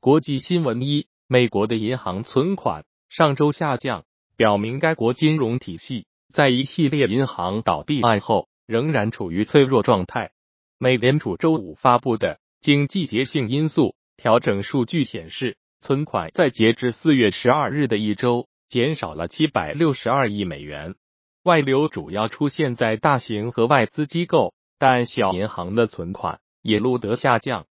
国际新闻一：美国的银行存款上周下降，表明该国金融体系在一系列银行倒闭案后仍然处于脆弱状态。美联储周五发布的经季节性因素调整数据显示，存款在截至四月十二日的一周减少了七百六十二亿美元。外流主要出现在大型和外资机构，但小银行的存款也录得下降。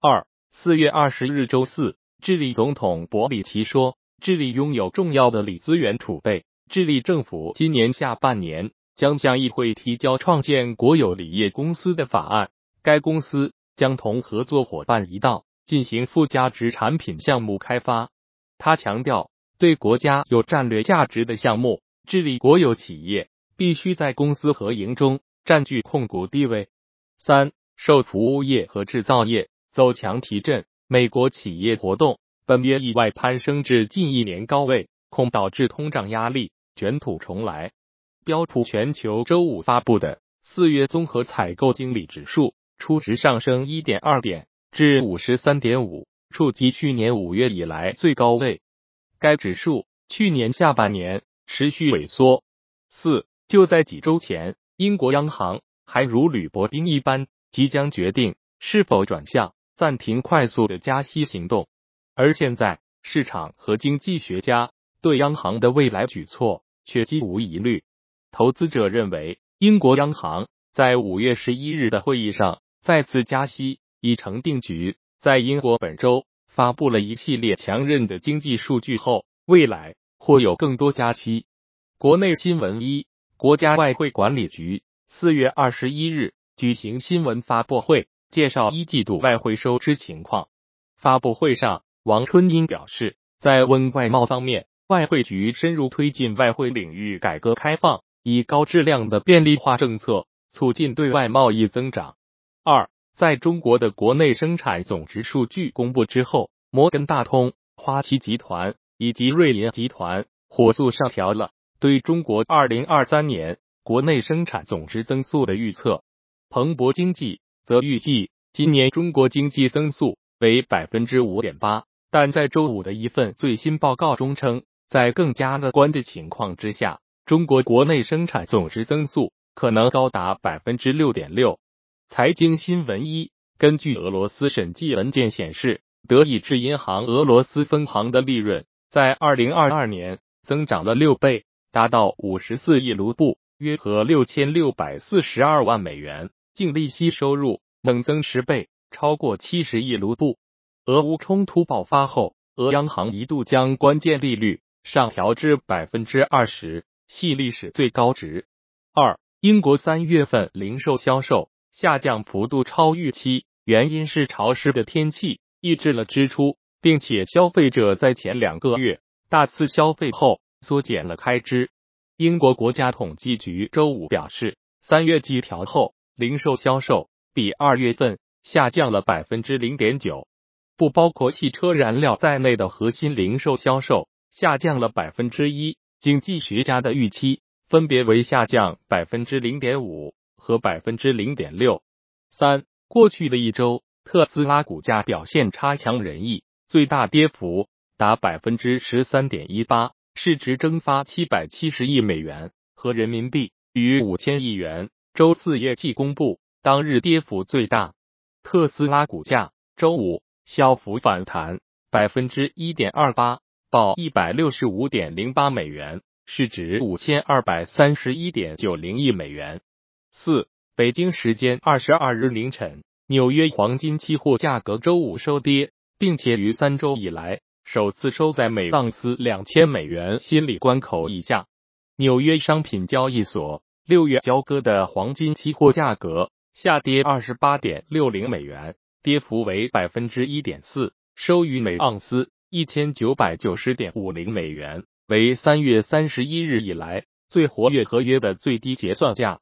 二四月二十日周四，智利总统博里奇说，智利拥有重要的锂资源储备。智利政府今年下半年将向议会提交创建国有锂业公司的法案，该公司将同合作伙伴一道进行附加值产品项目开发。他强调，对国家有战略价值的项目，智利国有企业必须在公司合营中占据控股地位。三，受服务业和制造业。走强提振，美国企业活动本月意外攀升至近一年高位，恐导致通胀压力卷土重来。标普全球周五发布的四月综合采购经理指数初值上升一点二点，至五十三点五，触及去年五月以来最高位。该指数去年下半年持续萎缩。四就在几周前，英国央行还如履薄冰一般，即将决定是否转向。暂停快速的加息行动，而现在市场和经济学家对央行的未来举措却几无疑虑。投资者认为，英国央行在五月十一日的会议上再次加息已成定局。在英国本周发布了一系列强韧的经济数据后，未来或有更多加息。国内新闻一：国家外汇管理局四月二十一日举行新闻发布会。介绍一季度外汇收支情况。发布会上，王春英表示，在温外贸方面，外汇局深入推进外汇领域改革开放，以高质量的便利化政策促进对外贸易增长。二，在中国的国内生产总值数据公布之后，摩根大通、花旗集团以及瑞银集团火速上调了对中国二零二三年国内生产总值增速的预测。彭博经济。则预计今年中国经济增速为百分之五点八，但在周五的一份最新报告中称，在更加乐观的情况之下，中国国内生产总值增速可能高达百分之六点六。财经新闻一：根据俄罗斯审计文件显示，德意志银行俄罗斯分行的利润在二零二二年增长了六倍，达到五十四亿卢布，约合六千六百四十二万美元。净利息收入猛增十倍，超过七十亿卢布。俄乌冲突爆发后，俄央行一度将关键利率上调至百分之二十，系历史最高值。二，英国三月份零售销售下降幅度超预期，原因是潮湿的天气抑制了支出，并且消费者在前两个月大肆消费后缩减了开支。英国国家统计局周五表示，三月季调后。零售销售比二月份下降了百分之零点九，不包括汽车燃料在内的核心零售销售下降了百分之一。经济学家的预期分别为下降百分之零点五和百分之零点六。三，过去的一周，特斯拉股价表现差强人意，最大跌幅达百分之十三点一八，市值蒸发七百七十亿美元，和人民币逾五千亿元。周四业绩公布，当日跌幅最大。特斯拉股价周五小幅反弹百分之一点二八，报一百六十五点零八美元，市值五千二百三十一点九零亿美元。四，北京时间二十二日凌晨，纽约黄金期货价格周五收跌，并且于三周以来首次收在每盎司两千美元心理关口以下。纽约商品交易所。六月交割的黄金期货价格下跌二十八点六零美元，跌幅为百分之一点四，收于每盎司一千九百九十点五零美元，为三月三十一日以来最活跃合约的最低结算价。